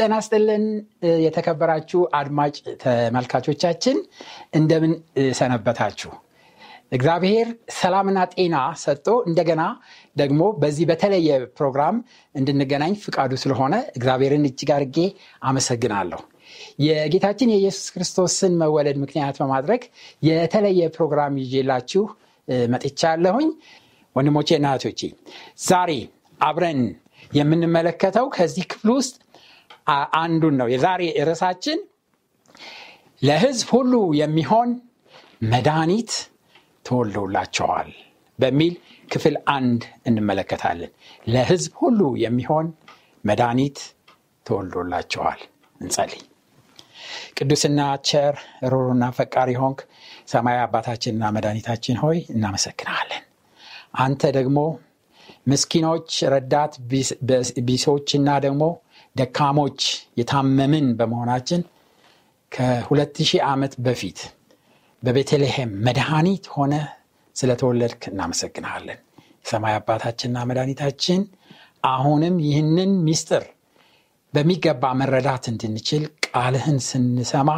ጤና ስጥልን የተከበራችሁ አድማጭ ተመልካቾቻችን እንደምን ሰነበታችሁ? እግዚአብሔር ሰላምና ጤና ሰጥቶ እንደገና ደግሞ በዚህ በተለየ ፕሮግራም እንድንገናኝ ፍቃዱ ስለሆነ እግዚአብሔርን እጅግ አድርጌ አመሰግናለሁ። የጌታችን የኢየሱስ ክርስቶስን መወለድ ምክንያት በማድረግ የተለየ ፕሮግራም ይዤላችሁ መጥቻለሁኝ። ወንድሞቼ እና እህቶቼ ዛሬ አብረን የምንመለከተው ከዚህ ክፍል ውስጥ አንዱን ነው። የዛሬ ርዕሳችን ለህዝብ ሁሉ የሚሆን መድኃኒት ተወልዶላቸዋል በሚል ክፍል አንድ እንመለከታለን። ለህዝብ ሁሉ የሚሆን መድኃኒት ተወልዶላቸዋል። እንጸልይ። ቅዱስና ቸር ሩሩና ፈቃሪ ሆንክ። ሰማያዊ አባታችንና መድኃኒታችን ሆይ እናመሰግናለን። አንተ ደግሞ ምስኪኖች ረዳት ቢሶችና ደግሞ ደካሞች የታመምን በመሆናችን ከሁለት ሺህ ዓመት በፊት በቤተልሔም መድኃኒት ሆነ ስለተወለድክ እናመሰግንሃለን። የሰማይ አባታችንና መድኃኒታችን አሁንም ይህንን ሚስጥር በሚገባ መረዳት እንድንችል ቃልህን ስንሰማ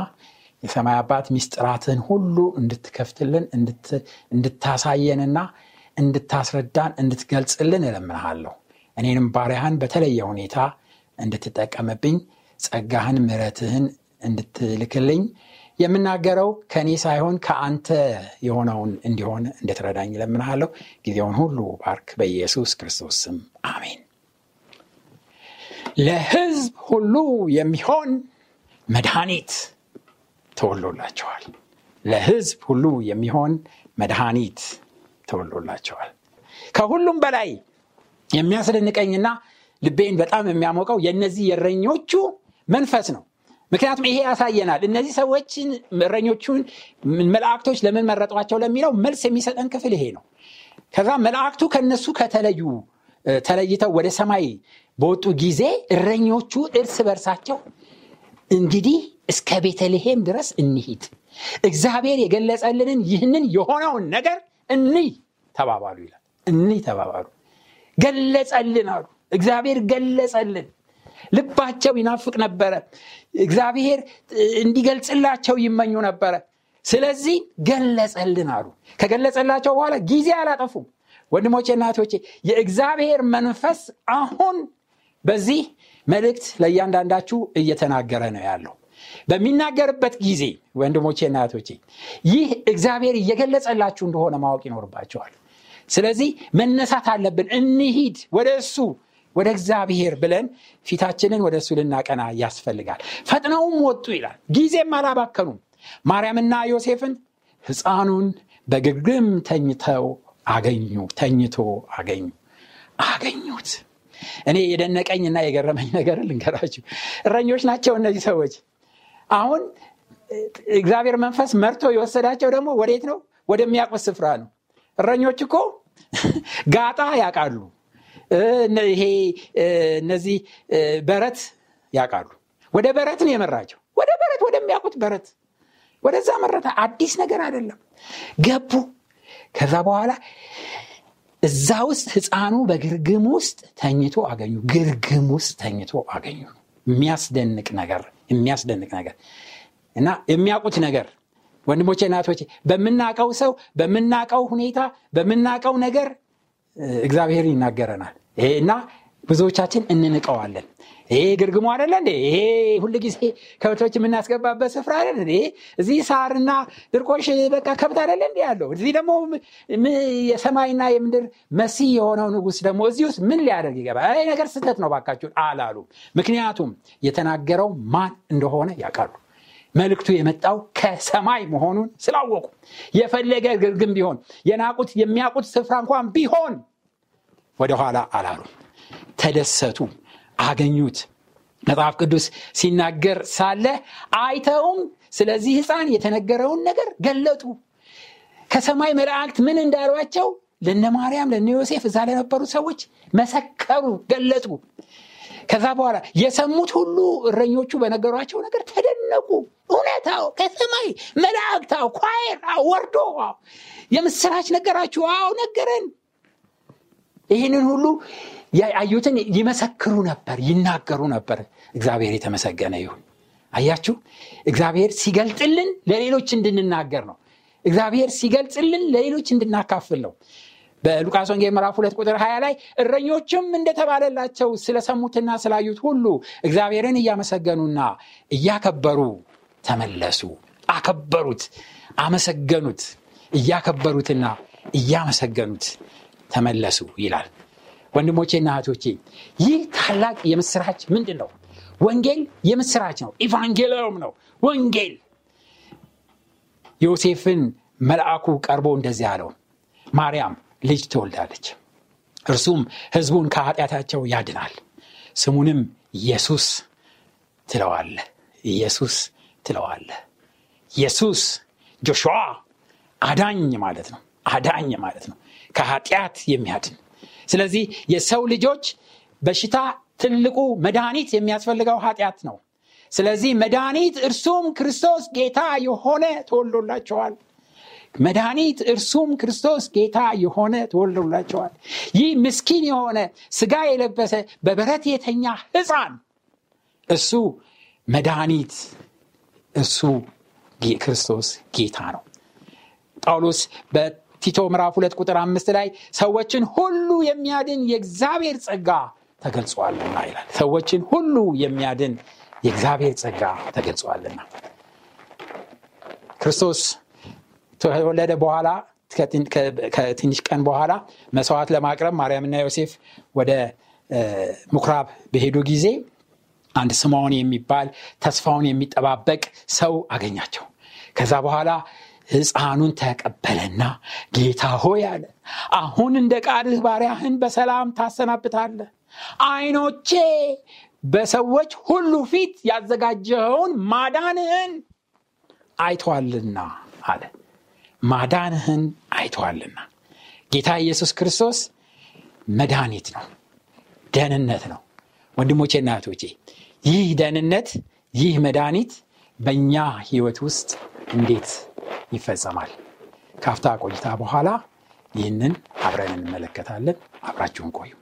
የሰማይ አባት ሚስጥራትን ሁሉ እንድትከፍትልን እንድታሳየንና እንድታስረዳን እንድትገልጽልን እለምንሃለሁ። እኔንም ባሪያህን በተለየ ሁኔታ እንድትጠቀምብኝ ጸጋህን ምረትህን እንድትልክልኝ የምናገረው ከእኔ ሳይሆን ከአንተ የሆነውን እንዲሆን እንድትረዳኝ እለምንሃለሁ። ጊዜውን ሁሉ ባርክ በኢየሱስ ክርስቶስ ስም። አሜን። ለህዝብ ሁሉ የሚሆን መድኃኒት ተወሎላቸዋል ለህዝብ ሁሉ የሚሆን መድኃኒት ተወሎላቸዋል ከሁሉም በላይ የሚያስደንቀኝና ልቤን በጣም የሚያሞቀው የእነዚህ የእረኞቹ መንፈስ ነው። ምክንያቱም ይሄ ያሳየናል። እነዚህ ሰዎችን እረኞቹን መላእክቶች ለምን መረጧቸው ለሚለው መልስ የሚሰጠን ክፍል ይሄ ነው። ከዛ መላእክቱ ከነሱ ከተለዩ ተለይተው ወደ ሰማይ በወጡ ጊዜ እረኞቹ እርስ በርሳቸው እንግዲህ እስከ ቤተልሔም ድረስ እንሂድ እግዚአብሔር የገለጸልንን ይህንን የሆነውን ነገር እንይ ተባባሉ ይላል። እንይ ተባባሉ። ገለጸልን አሉ እግዚአብሔር ገለጸልን። ልባቸው ይናፍቅ ነበረ። እግዚአብሔር እንዲገልጽላቸው ይመኙ ነበረ። ስለዚህ ገለጸልን አሉ። ከገለጸላቸው በኋላ ጊዜ አላጠፉም። ወንድሞቼ እናቶቼ የእግዚአብሔር መንፈስ አሁን በዚህ መልእክት ለእያንዳንዳችሁ እየተናገረ ነው ያለው። በሚናገርበት ጊዜ ወንድሞቼ እናቶቼ ይህ እግዚአብሔር እየገለጸላችሁ እንደሆነ ማወቅ ይኖርባቸዋል ስለዚህ መነሳት አለብን። እንሂድ ወደ እሱ ወደ እግዚአብሔር ብለን ፊታችንን ወደ እሱ ልናቀና ያስፈልጋል። ፈጥነውም ወጡ ይላል። ጊዜም አላባከኑም። ማርያምና ዮሴፍን ህፃኑን በግርግም ተኝተው አገኙ ተኝቶ አገኙ። አገኙት። እኔ የደነቀኝና የገረመኝ ነገር ልንገራችሁ። እረኞች ናቸው እነዚህ ሰዎች። አሁን እግዚአብሔር መንፈስ መርቶ የወሰዳቸው ደግሞ ወዴት ነው? ወደሚያውቁት ስፍራ ነው። እረኞች እኮ ጋጣ ያውቃሉ ይሄ እነዚህ በረት ያውቃሉ። ወደ በረት ነው የመራቸው። ወደ በረት ወደሚያውቁት በረት። ወደዛ መረታ አዲስ ነገር አይደለም። ገቡ። ከዛ በኋላ እዛ ውስጥ ህፃኑ በግርግም ውስጥ ተኝቶ አገኙ። ግርግም ውስጥ ተኝቶ አገኙ። የሚያስደንቅ ነገር የሚያስደንቅ ነገር። እና የሚያውቁት ነገር ወንድሞቼ እናቶቼ በምናቀው ሰው በምናቀው ሁኔታ በምናቀው ነገር እግዚአብሔር ይናገረናል እና ብዙዎቻችን እንንቀዋለን። ይሄ ግርግሙ አደለ እንዴ? ይሄ ሁሉ ጊዜ ከብቶች የምናስገባበት ስፍራ አደለ እንዴ? እዚህ ሳርና ድርቆሽ በቃ ከብት አደለ እንዴ ያለው? እዚህ ደግሞ የሰማይና የምድር መሲ የሆነው ንጉስ ደግሞ እዚህ ውስጥ ምን ሊያደርግ ይገባል? ይህ ነገር ስህተት ነው ባካችሁን አላሉ ምክንያቱም የተናገረው ማን እንደሆነ ያውቃሉ። መልእክቱ የመጣው ከሰማይ መሆኑን ስላወቁ። የፈለገ ግርግም ቢሆን የናቁት የሚያውቁት ስፍራ እንኳን ቢሆን ወደኋላ አላሉ። ተደሰቱ አገኙት። መጽሐፍ ቅዱስ ሲናገር ሳለ አይተውም። ስለዚህ ህፃን የተነገረውን ነገር ገለጡ። ከሰማይ መላእክት ምን እንዳሏቸው ለነ ማርያም ለነ ዮሴፍ እዛ ለነበሩ ሰዎች መሰከሩ ገለጡ። ከዛ በኋላ የሰሙት ሁሉ እረኞቹ በነገሯቸው ነገር ተደነቁ። እውነታው ከሰማይ መላእክታው ኳየር ወርዶ የምስራች ነገራችሁ አዎ ነገረን ይህንን ሁሉ ያዩትን ይመሰክሩ ነበር ይናገሩ ነበር። እግዚአብሔር የተመሰገነ ይሁን። አያችሁ? እግዚአብሔር ሲገልጥልን ለሌሎች እንድንናገር ነው። እግዚአብሔር ሲገልጽልን ለሌሎች እንድናካፍል ነው። በሉቃስ ወንጌል ምዕራፍ ሁለት ቁጥር 20 ላይ እረኞችም እንደተባለላቸው ስለሰሙትና ስላዩት ሁሉ እግዚአብሔርን እያመሰገኑና እያከበሩ ተመለሱ። አከበሩት አመሰገኑት እያከበሩትና እያመሰገኑት ተመለሱ ይላል። ወንድሞቼና እህቶቼ ይህ ታላቅ የምስራች ምንድን ነው ወንጌል የምስራች ነው ኢቫንጌሎም ነው። ወንጌል ዮሴፍን መልአኩ ቀርቦ እንደዚህ አለው። ማርያም ልጅ ትወልዳለች እርሱም ህዝቡን ከኃጢአታቸው ያድናል። ስሙንም ኢየሱስ ትለዋለ ኢየሱስ ትለዋለ ኢየሱስ ጆሹዋ አዳኝ ማለት ነው አዳኝ ማለት ነው ከኃጢአት የሚያድን። ስለዚህ የሰው ልጆች በሽታ ትልቁ መድኃኒት የሚያስፈልገው ኃጢአት ነው። ስለዚህ መድኃኒት እርሱም ክርስቶስ ጌታ የሆነ ተወልዶላቸዋል። መድኃኒት እርሱም ክርስቶስ ጌታ የሆነ ተወልዶላቸዋል። ይህ ምስኪን የሆነ ስጋ የለበሰ በበረት የተኛ ህፃን እሱ መድኃኒት እሱ ክርስቶስ ጌታ ነው። ጳውሎስ በቲቶ ምዕራፍ ሁለት ቁጥር አምስት ላይ ሰዎችን ሁሉ የሚያድን የእግዚአብሔር ጸጋ ተገልጿልና ይላል። ሰዎችን ሁሉ የሚያድን የእግዚአብሔር ጸጋ ተገልጿልና። ክርስቶስ ተወለደ በኋላ ከትንሽ ቀን በኋላ መስዋዕት ለማቅረብ ማርያምና ዮሴፍ ወደ ምኩራብ በሄዱ ጊዜ አንድ ስምዖን የሚባል ተስፋውን የሚጠባበቅ ሰው አገኛቸው። ከዛ በኋላ ህፃኑን ተቀበለና ጌታ ሆይ አለ አሁን እንደ ቃልህ ባሪያህን በሰላም ታሰናብታለ አይኖቼ በሰዎች ሁሉ ፊት ያዘጋጀኸውን ማዳንህን አይተዋልና አለ። ማዳንህን አይተዋልና። ጌታ ኢየሱስ ክርስቶስ መድኃኒት ነው ደህንነት ነው። ወንድሞቼ እና እህቶቼ ይህ ደህንነት ይህ መድኃኒት በእኛ ህይወት ውስጥ እንዴት ይፈጸማል ካፍታ ቆይታ በኋላ ይህንን አብረን እንመለከታለን አብራችሁን ቆዩ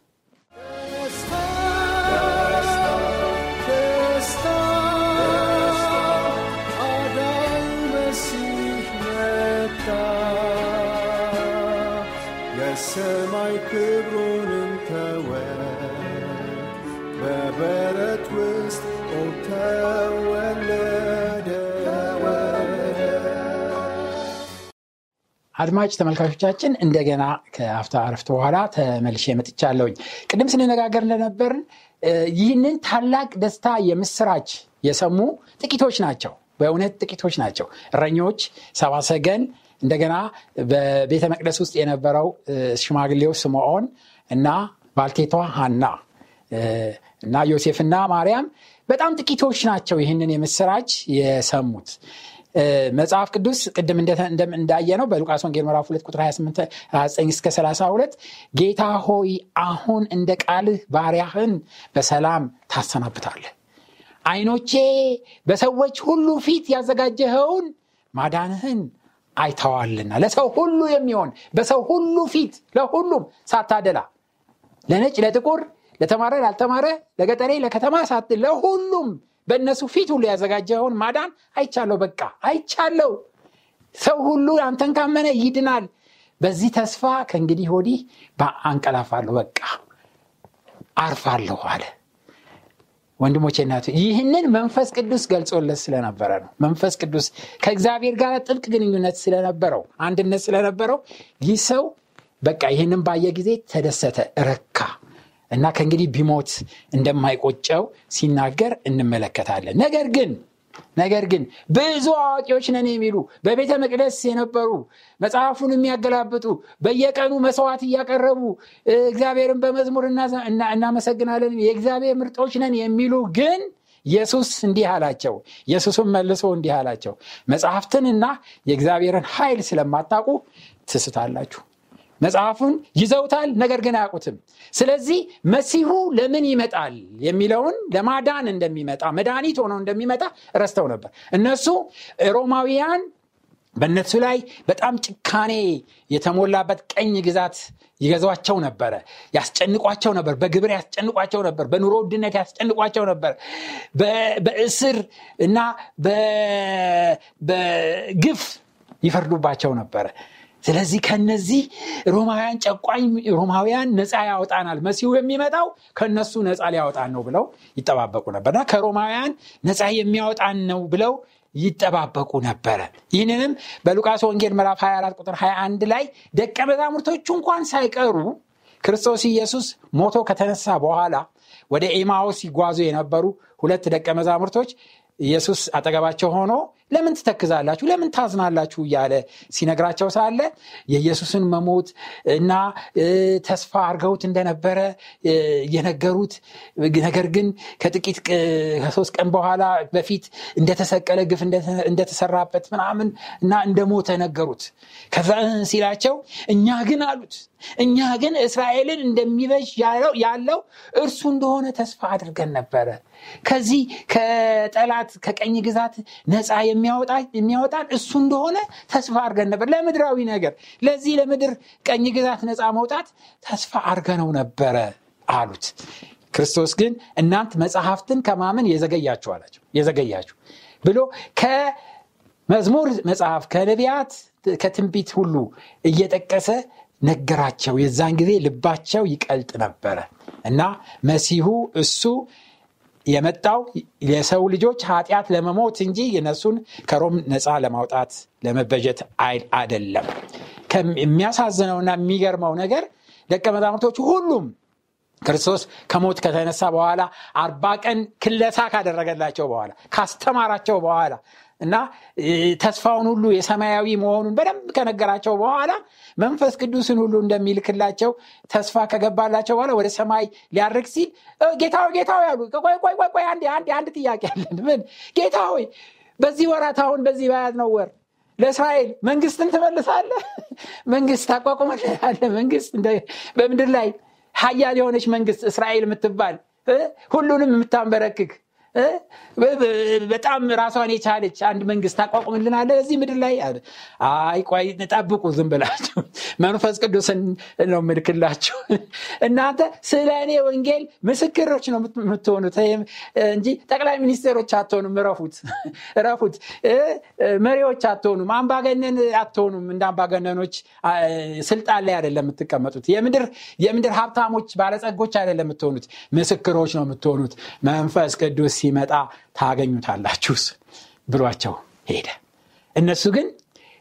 የሰማይ ክብሩንም ተወ በበረት አድማጭ ተመልካቾቻችን እንደገና ከአፍታ አረፍት በኋላ ተመልሼ መጥቻለሁኝ። ቅድም ስንነጋገር እንደነበርን ይህንን ታላቅ ደስታ የምስራች የሰሙ ጥቂቶች ናቸው። በእውነት ጥቂቶች ናቸው። እረኞች ሰባሰገን እንደገና በቤተ መቅደስ ውስጥ የነበረው ሽማግሌው ስምዖን እና ባልቴቷ ሀና እና ዮሴፍና ማርያም በጣም ጥቂቶች ናቸው ይህንን የምስራች የሰሙት መጽሐፍ ቅዱስ ቅድም እንዳየ ነው በሉቃስ ወንጌል ምዕራፍ 2 ቁጥር 28 እስከ 32 ጌታ ሆይ አሁን እንደ ቃልህ ባሪያህን በሰላም ታሰናብታለህ። አይኖቼ በሰዎች ሁሉ ፊት ያዘጋጀኸውን ማዳንህን አይተዋልና ለሰው ሁሉ የሚሆን በሰው ሁሉ ፊት ለሁሉም ሳታደላ ለነጭ ለጥቁር ለተማረ ላልተማረ ለገጠሬ ለከተማ ለሁሉም በእነሱ ፊት ሁሉ ያዘጋጀውን ማዳን አይቻለሁ። በቃ አይቻለው ሰው ሁሉ አንተን ካመነ ይድናል። በዚህ ተስፋ ከእንግዲህ ወዲህ አንቀላፋለሁ በቃ አርፋለሁ አለ። ወንድሞቼ እናቱ ይህንን መንፈስ ቅዱስ ገልጾለት ስለነበረ ነው። መንፈስ ቅዱስ ከእግዚአብሔር ጋር ጥልቅ ግንኙነት ስለነበረው አንድነት ስለነበረው ይህ ሰው በቃ ይህንን ባየ ጊዜ ተደሰተ ረካ እና ከእንግዲህ ቢሞት እንደማይቆጨው ሲናገር እንመለከታለን። ነገር ግን ነገር ግን ብዙ አዋቂዎች ነን የሚሉ በቤተ መቅደስ የነበሩ መጽሐፉን የሚያገላብጡ በየቀኑ መስዋዕት እያቀረቡ እግዚአብሔርን በመዝሙር እናመሰግናለን የእግዚአብሔር ምርጦች ነን የሚሉ ግን ኢየሱስ እንዲህ አላቸው። ኢየሱስም መልሶ እንዲህ አላቸው። መጽሐፍትንና የእግዚአብሔርን ኃይል ስለማታውቁ ትስታላችሁ መጽሐፉን ይዘውታል ነገር ግን አያውቁትም። ስለዚህ መሲሁ ለምን ይመጣል የሚለውን ለማዳን እንደሚመጣ መድኃኒት ሆኖ እንደሚመጣ ረስተው ነበር። እነሱ ሮማውያን በእነሱ ላይ በጣም ጭካኔ የተሞላበት ቀኝ ግዛት ይገዟቸው ነበረ ያስጨንቋቸው ነበር በግብር ያስጨንቋቸው ነበር በኑሮ ውድነት ያስጨንቋቸው ነበር በእስር እና በግፍ ይፈርዱባቸው ነበረ ስለዚህ ከነዚህ ሮማውያን ጨቋኝ ሮማውያን ነፃ ያወጣናል መሲሁ የሚመጣው ከነሱ ነፃ ሊያወጣን ነው ብለው ይጠባበቁ ነበርና ከሮማውያን ነፃ የሚያወጣን ነው ብለው ይጠባበቁ ነበረ። ይህንንም በሉቃስ ወንጌል ምዕራፍ 24 ቁጥር 21 ላይ ደቀ መዛሙርቶቹ እንኳን ሳይቀሩ ክርስቶስ ኢየሱስ ሞቶ ከተነሳ በኋላ ወደ ኤማዎስ ሲጓዙ የነበሩ ሁለት ደቀ መዛሙርቶች ኢየሱስ አጠገባቸው ሆኖ ለምን ትተክዛላችሁ? ለምን ታዝናላችሁ? እያለ ሲነግራቸው ሳለ የኢየሱስን መሞት እና ተስፋ አርገውት እንደነበረ የነገሩት። ነገር ግን ከጥቂት ከሶስት ቀን በኋላ በፊት እንደተሰቀለ ግፍ እንደተሰራበት ምናምን እና እንደሞተ ነገሩት። ከዛ ሲላቸው እኛ ግን አሉት እኛ ግን እስራኤልን እንደሚበጅ ያለው እርሱ እንደሆነ ተስፋ አድርገን ነበረ። ከዚህ ከጠላት ከቀኝ ግዛት ነፃ የሚያወጣን እሱ እንደሆነ ተስፋ አድርገን ነበር። ለምድራዊ ነገር ለዚህ ለምድር ቀኝ ግዛት ነፃ መውጣት ተስፋ አድርገነው ነበረ አሉት። ክርስቶስ ግን እናንት መጽሐፍትን ከማመን የዘገያችሁ አላቸው የዘገያችሁ ብሎ ከመዝሙር መጽሐፍ ከነቢያት ከትንቢት ሁሉ እየጠቀሰ ነገራቸው። የዛን ጊዜ ልባቸው ይቀልጥ ነበረ እና መሲሁ እሱ የመጣው የሰው ልጆች ኃጢአት ለመሞት እንጂ የነሱን ከሮም ነፃ ለማውጣት ለመበጀት አይል አደለም የሚያሳዝነውና የሚገርመው ነገር ደቀ መዛሙርቶቹ ሁሉም ክርስቶስ ከሞት ከተነሳ በኋላ አርባ ቀን ክለሳ ካደረገላቸው በኋላ ካስተማራቸው በኋላ እና ተስፋውን ሁሉ የሰማያዊ መሆኑን በደንብ ከነገራቸው በኋላ መንፈስ ቅዱስን ሁሉ እንደሚልክላቸው ተስፋ ከገባላቸው በኋላ ወደ ሰማይ ሊያርግ ሲል ጌታ ጌታ ያሉ ቆይ አንድ ጥያቄ አለን ምን? ጌታ በዚህ ወራት አሁን በዚህ በያዝ ነው ወር ለእስራኤል መንግስትን ትመልሳለ መንግስት ታቋቁመለ መንግስት በምድር ላይ ሀያል የሆነች መንግስት እስራኤል የምትባል ሁሉንም የምታንበረክክ በጣም ራሷን የቻለች አንድ መንግስት ታቋቁምልናለ እዚህ ምድር ላይ አይ ቆይ ጠብቁ ዝም ብላችሁ መንፈስ ቅዱስን ነው ምልክላችሁ እናንተ ስለ እኔ ወንጌል ምስክሮች ነው የምትሆኑት እንጂ ጠቅላይ ሚኒስቴሮች አትሆኑም። ረፉት ረፉት መሪዎች አትሆኑም። አምባገነን አትሆኑም። እንደ አምባገነኖች ስልጣን ላይ አይደለም የምትቀመጡት። የምድር ሀብታሞች ባለጸጎች አይደለም የምትሆኑት። ምስክሮች ነው የምትሆኑት። መንፈስ ቅዱስ ሲመጣ ታገኙታላችሁ ብሏቸው ሄደ። እነሱ ግን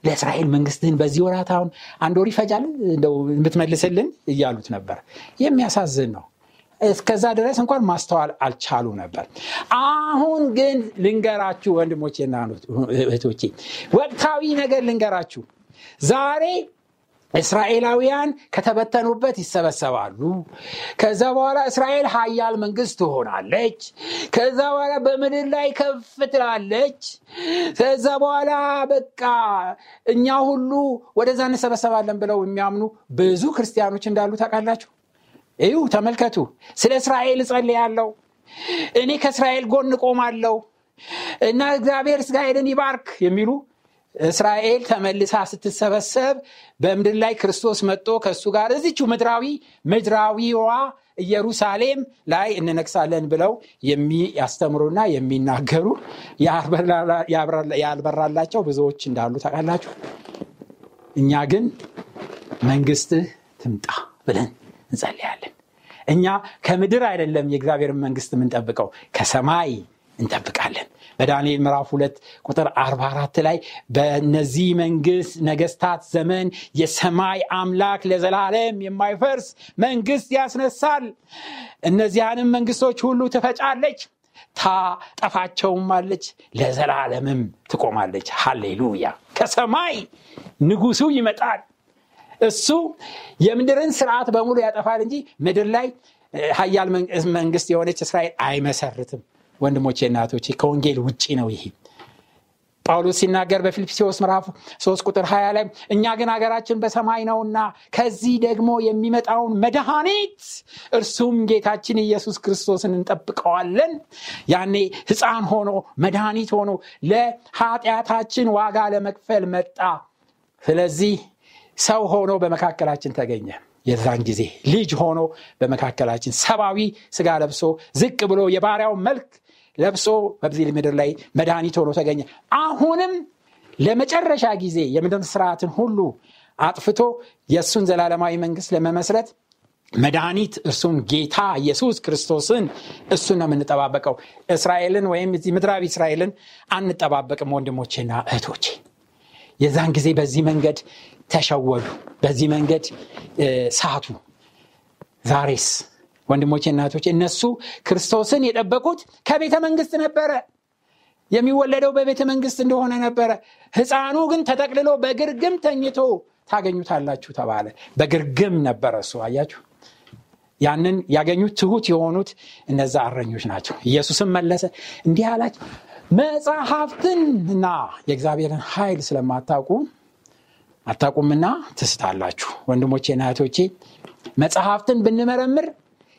ለእስራኤል መንግስትህን በዚህ ወራት አሁን አንድ ወር ይፈጃል? እንደው የምትመልስልን? እያሉት ነበር። የሚያሳዝን ነው። እስከዛ ድረስ እንኳን ማስተዋል አልቻሉ ነበር። አሁን ግን ልንገራችሁ ወንድሞቼና እህቶቼ ወቅታዊ ነገር ልንገራችሁ። ዛሬ እስራኤላውያን ከተበተኑበት ይሰበሰባሉ። ከዛ በኋላ እስራኤል ሀያል መንግስት ትሆናለች። ከዛ በኋላ በምድር ላይ ከፍ ትላለች። ከዛ በኋላ በቃ እኛ ሁሉ ወደዛ እንሰበሰባለን ብለው የሚያምኑ ብዙ ክርስቲያኖች እንዳሉ ታውቃላችሁ? እዩ ተመልከቱ። ስለ እስራኤል ያለው እኔ ከእስራኤል ጎን ቆማለሁ እና እግዚአብሔር እስራኤልን ይባርክ የሚሉ እስራኤል ተመልሳ ስትሰበሰብ በምድር ላይ ክርስቶስ መጦ ከእሱ ጋር እዚቹ ምድራዊ ምድራዊዋ ኢየሩሳሌም ላይ እንነግሳለን ብለው የሚያስተምሩና የሚናገሩ ያልበራላቸው ብዙዎች እንዳሉ ታውቃላችሁ። እኛ ግን መንግስትህ ትምጣ ብለን እንጸልያለን። እኛ ከምድር አይደለም የእግዚአብሔርን መንግስት የምንጠብቀው ከሰማይ እንጠብቃለን በዳንኤል ምዕራፍ ሁለት ቁጥር 44 ላይ በነዚህ መንግስት ነገስታት ዘመን የሰማይ አምላክ ለዘላለም የማይፈርስ መንግስት ያስነሳል እነዚያንም መንግስቶች ሁሉ ትፈጫለች ታጠፋቸውም አለች፣ ለዘላለምም ትቆማለች። ሃሌሉያ! ከሰማይ ንጉሱ ይመጣል። እሱ የምድርን ስርዓት በሙሉ ያጠፋል እንጂ ምድር ላይ ሀያል መንግስት የሆነች እስራኤል አይመሰርትም። ወንድሞቼ እናቶቼ ከወንጌል ውጪ ነው ይሄ ጳውሎስ ሲናገር በፊልጵስዎስ ምዕራፍ 3 ቁጥር 20 ላይ እኛ ግን ሀገራችን በሰማይ ነውና ከዚህ ደግሞ የሚመጣውን መድኃኒት እርሱም ጌታችን ኢየሱስ ክርስቶስን እንጠብቀዋለን። ያኔ ህፃን ሆኖ መድኃኒት ሆኖ ለኃጢአታችን ዋጋ ለመክፈል መጣ። ስለዚህ ሰው ሆኖ በመካከላችን ተገኘ። የዛን ጊዜ ልጅ ሆኖ በመካከላችን ሰብአዊ ስጋ ለብሶ ዝቅ ብሎ የባሪያውን መልክ ለብሶ በዚህ ምድር ላይ መድኃኒት ሆኖ ተገኘ። አሁንም ለመጨረሻ ጊዜ የምድር ስርዓትን ሁሉ አጥፍቶ የእሱን ዘላለማዊ መንግስት ለመመስረት መድኃኒት እርሱን ጌታ ኢየሱስ ክርስቶስን እሱን ነው የምንጠባበቀው። እስራኤልን ወይም ምድራዊ እስራኤልን አንጠባበቅም። ወንድሞቼና እህቶቼ የዛን ጊዜ በዚህ መንገድ ተሸወዱ፣ በዚህ መንገድ ሳቱ። ዛሬስ ወንድሞቼ እናቶች እነሱ ክርስቶስን የጠበቁት ከቤተ መንግስት ነበረ። የሚወለደው በቤተ መንግስት እንደሆነ ነበረ። ህፃኑ ግን ተጠቅልሎ በግርግም ተኝቶ ታገኙታላችሁ ተባለ። በግርግም ነበረ እሱ። አያችሁ? ያንን ያገኙት ትሁት የሆኑት እነዛ አረኞች ናቸው። ኢየሱስም መለሰ እንዲህ አላቸው መጽሐፍትን እና የእግዚአብሔርን ኃይል ስለማታውቁ አታቁምና ትስታላችሁ። ወንድሞቼ ናቶቼ መጽሐፍትን ብንመረምር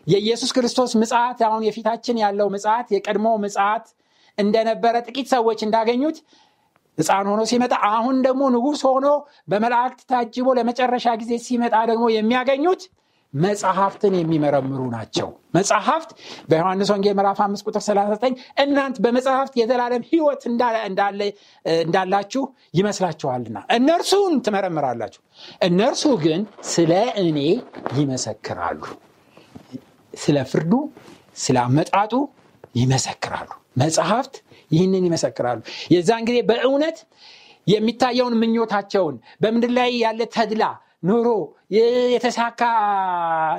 የኢየሱስ ክርስቶስ ምጽት አሁን የፊታችን ያለው ምጽት የቀድሞ ምጽት እንደነበረ ጥቂት ሰዎች እንዳገኙት ህፃን ሆኖ ሲመጣ አሁን ደግሞ ንጉሥ ሆኖ በመላእክት ታጅቦ ለመጨረሻ ጊዜ ሲመጣ ደግሞ የሚያገኙት መጽሐፍትን የሚመረምሩ ናቸው። መጽሐፍት በዮሐንስ ወንጌል ምዕራፍ 5 ቁጥር 39 እናንት በመጽሐፍት የዘላለም ህይወት እንዳላችሁ ይመስላችኋልና እነርሱን ትመረምራላችሁ። እነርሱ ግን ስለ እኔ ይመሰክራሉ ስለ ፍርዱ ስለ አመጣጡ ይመሰክራሉ። መጽሐፍት ይህንን ይመሰክራሉ። የዛን ጊዜ በእውነት የሚታየውን ምኞታቸውን በምድር ላይ ያለ ተድላ ኑሮ የተሳካ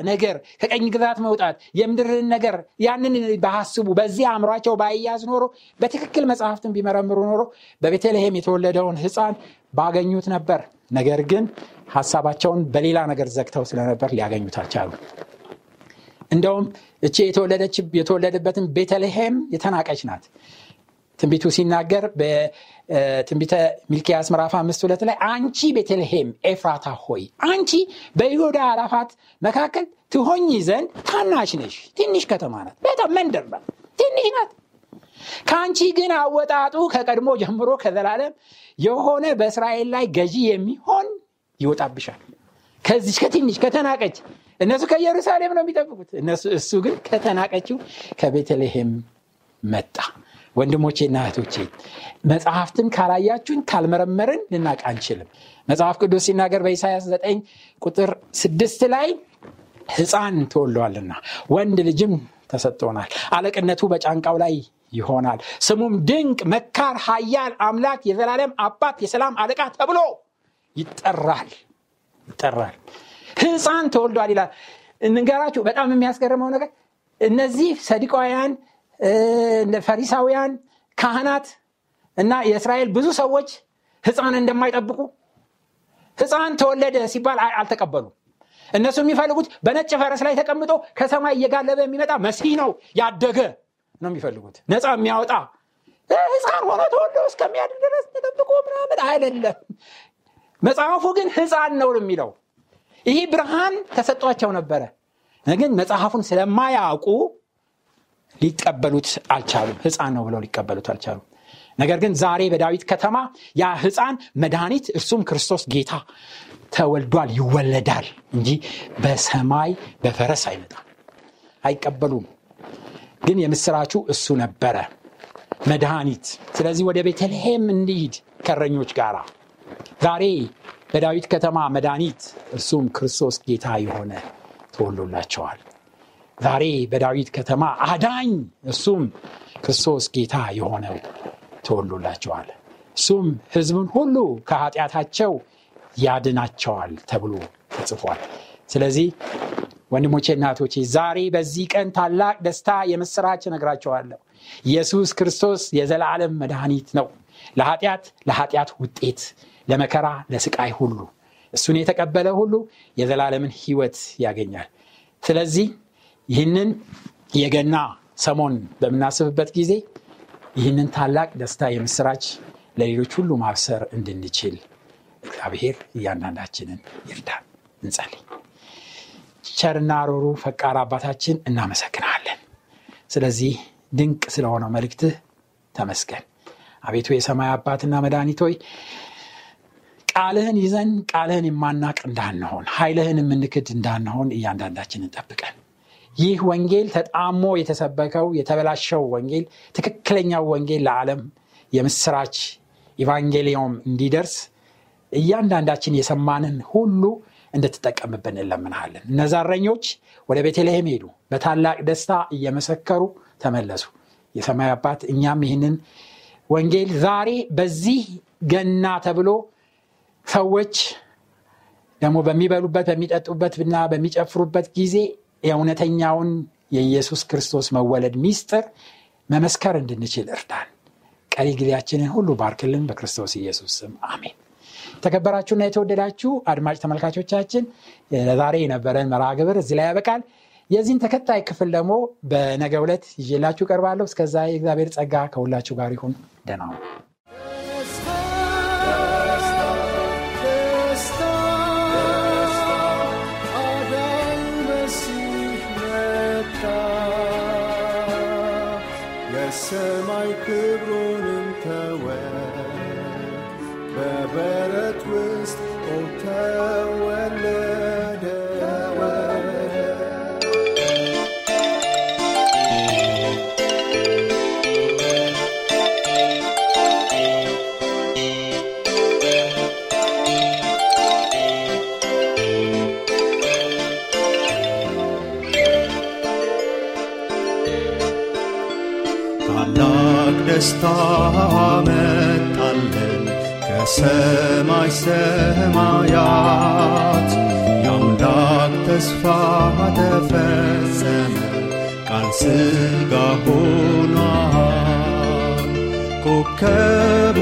ነገር ከቀኝ ግዛት መውጣት የምድርን ነገር ያንን ባስቡ በዚህ አእምሯቸው ባያዝ ኖሮ በትክክል መጽሐፍትን ቢመረምሩ ኖሮ በቤተልሔም የተወለደውን ህፃን ባገኙት ነበር። ነገር ግን ሀሳባቸውን በሌላ ነገር ዘግተው ስለነበር ሊያገኙት አልቻሉ እንደውም እቺ የተወለደበትን ቤተልሔም የተናቀች ናት። ትንቢቱ ሲናገር በትንቢተ ሚልኪያስ ምዕራፍ አምስት ሁለት ላይ አንቺ ቤተልሔም ኤፍራታ ሆይ አንቺ በይሁዳ አላፋት መካከል ትሆኝ ዘንድ ታናሽ ነሽ። ትንሽ ከተማ ናት። በጣም መንደር ናት። ትንሽ ናት። ከአንቺ ግን አወጣጡ ከቀድሞ ጀምሮ ከዘላለም የሆነ በእስራኤል ላይ ገዢ የሚሆን ይወጣብሻል። ከዚች ከትንሽ ከተናቀች እነሱ ከኢየሩሳሌም ነው የሚጠብቁት። እነሱ እሱ ግን ከተናቀችው ከቤተልሔም መጣ። ወንድሞቼና እህቶቼ መጽሐፍትን ካላያችሁን ካልመረመርን ልናቅ አንችልም። መጽሐፍ ቅዱስ ሲናገር በኢሳያስ 9 ቁጥር ስድስት ላይ ህፃን ተወለዋልና ወንድ ልጅም ተሰጥቶናል። አለቅነቱ በጫንቃው ላይ ይሆናል። ስሙም ድንቅ መካር ሀያል አምላክ የዘላለም አባት የሰላም አለቃ ተብሎ ይጠራል። ይጠራል ህፃን ተወልዷል ይላል። እንገራችሁ በጣም የሚያስገርመው ነገር እነዚህ ሰዲቃውያን ፈሪሳውያን ካህናት እና የእስራኤል ብዙ ሰዎች ህፃን እንደማይጠብቁ ህፃን ተወለደ ሲባል አልተቀበሉ እነሱ የሚፈልጉት በነጭ ፈረስ ላይ ተቀምጦ ከሰማይ እየጋለበ የሚመጣ መሲህ ነው ያደገ ነው የሚፈልጉት። ነፃ የሚያወጣ ህፃን ሆኖ ተወልዶ እስከሚያድር ድረስ ተጠብቆ ምናምን አይደለም። መጽሐፉ ግን ህፃን ነው የሚለው ይህ ብርሃን ተሰጧቸው ነበረ። ግን መጽሐፉን ስለማያውቁ ሊቀበሉት አልቻሉም። ህፃን ነው ብለው ሊቀበሉት አልቻሉም። ነገር ግን ዛሬ በዳዊት ከተማ ያ ህፃን መድኃኒት እርሱም ክርስቶስ ጌታ ተወልዷል ይወለዳል እንጂ በሰማይ በፈረስ አይመጣም አይቀበሉም። ግን የምስራቹ እሱ ነበረ መድኃኒት። ስለዚህ ወደ ቤተልሔም እንዲሂድ ከረኞች ጋር ዛሬ በዳዊት ከተማ መድኃኒት እርሱም ክርስቶስ ጌታ የሆነ ተወሎላቸዋል ዛሬ በዳዊት ከተማ አዳኝ እሱም ክርስቶስ ጌታ የሆነው ተወሎላቸዋል እሱም ህዝቡን ሁሉ ከኃጢአታቸው ያድናቸዋል ተብሎ ተጽፏል። ስለዚህ ወንድሞቼ እናቶቼ ዛሬ በዚህ ቀን ታላቅ ደስታ የምስራች ነግራቸዋለሁ ኢየሱስ ክርስቶስ የዘላለም መድኃኒት ነው። ለኃጢአት ለኃጢአት ውጤት ለመከራ ለስቃይ ሁሉ። እሱን የተቀበለ ሁሉ የዘላለምን ህይወት ያገኛል። ስለዚህ ይህንን የገና ሰሞን በምናስብበት ጊዜ ይህንን ታላቅ ደስታ የምስራች ለሌሎች ሁሉ ማብሰር እንድንችል እግዚአብሔር እያንዳንዳችንን ይርዳል እንጸልይ። ቸርና ሮሩ ፈቃር አባታችን እናመሰግናለን። ስለዚህ ድንቅ ስለሆነው መልእክትህ ተመስገን። አቤቱ የሰማይ አባትና መድኃኒት ቃልህን ይዘን ቃልህን የማናቅ እንዳንሆን ኃይልህን የምንክድ እንዳንሆን እያንዳንዳችን እንጠብቀን ይህ ወንጌል ተጣሞ የተሰበከው የተበላሸው ወንጌል ትክክለኛው ወንጌል ለዓለም የምስራች ኢቫንጌሊዮም እንዲደርስ እያንዳንዳችን የሰማንን ሁሉ እንድትጠቀምብን እንለምንሃለን። እነዛረኞች ወደ ቤተልሔም ሄዱ። በታላቅ ደስታ እየመሰከሩ ተመለሱ። የሰማይ አባት እኛም ይህንን ወንጌል ዛሬ በዚህ ገና ተብሎ ሰዎች ደግሞ በሚበሉበት በሚጠጡበት እና በሚጨፍሩበት ጊዜ የእውነተኛውን የኢየሱስ ክርስቶስ መወለድ ሚስጥር መመስከር እንድንችል እርዳን። ቀሪ ጊዜያችንን ሁሉ ባርክልን በክርስቶስ ኢየሱስ ስም አሜን። የተከበራችሁና የተወደዳችሁ አድማጭ ተመልካቾቻችን ለዛሬ የነበረን መርሃ ግብር እዚህ ላይ ያበቃል። የዚህን ተከታይ ክፍል ደግሞ በነገ ዕለት ይዤላችሁ ቀርባለሁ እስከዛ የእግዚአብሔር ጸጋ ከሁላችሁ ጋር ይሁን። የሰማይ ክብሩንም ደስታ መጣለን ከሰማይ ሰማያት የአምላክ ተስፋ ተፈጸመ ቃል ሥጋ ሆኗል ኮከቡ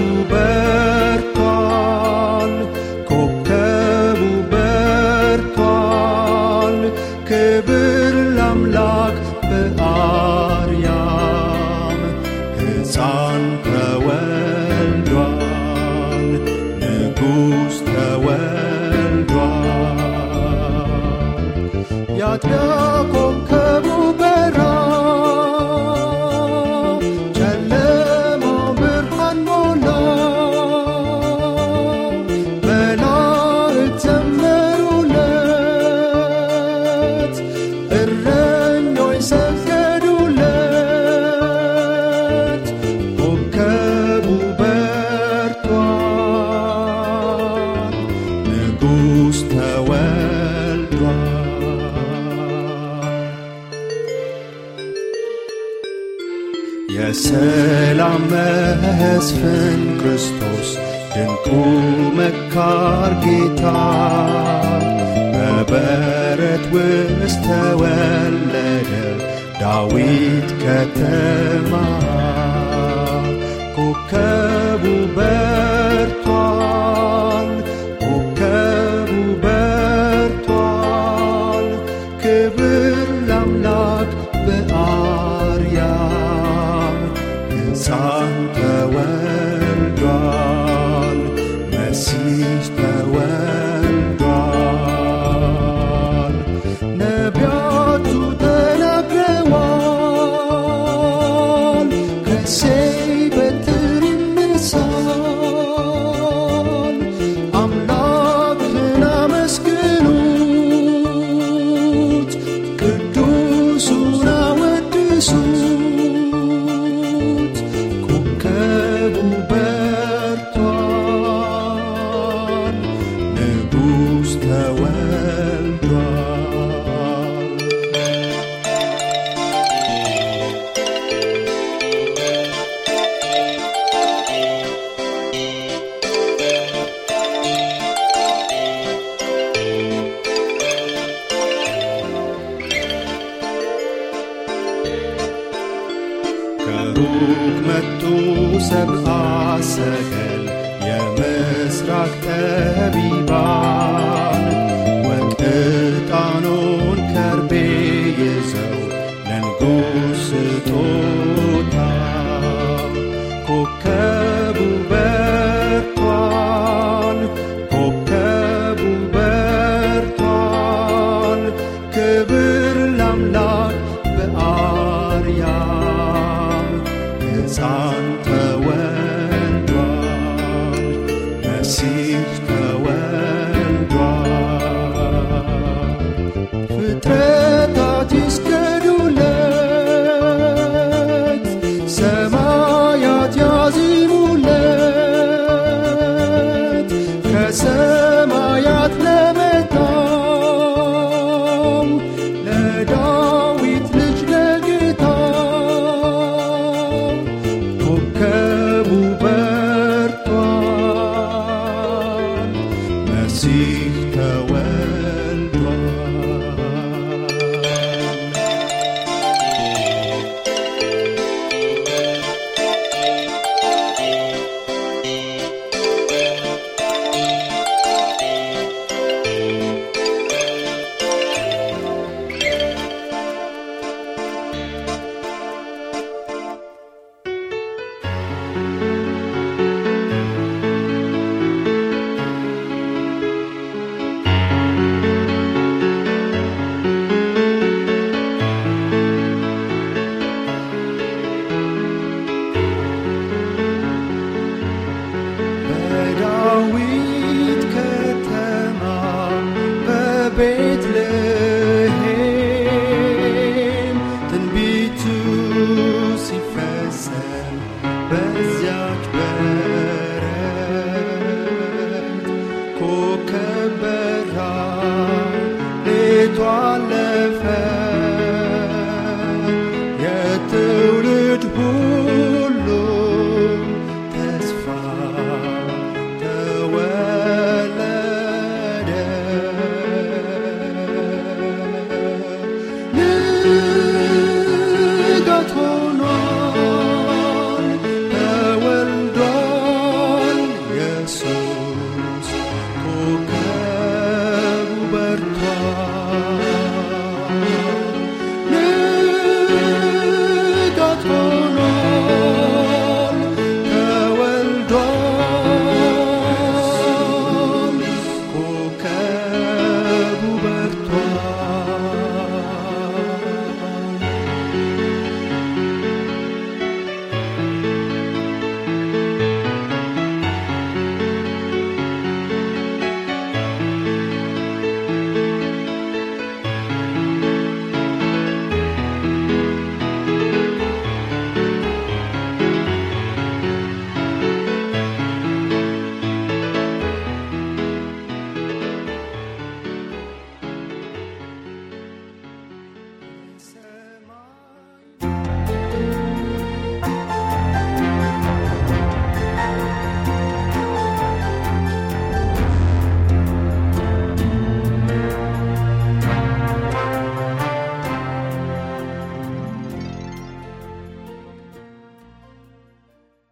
የሰላም መስፍን ክርስቶስ ድንቁ መካር ጌታ በበረት ውስጥ ተወለደ። ዳዊት ከተማ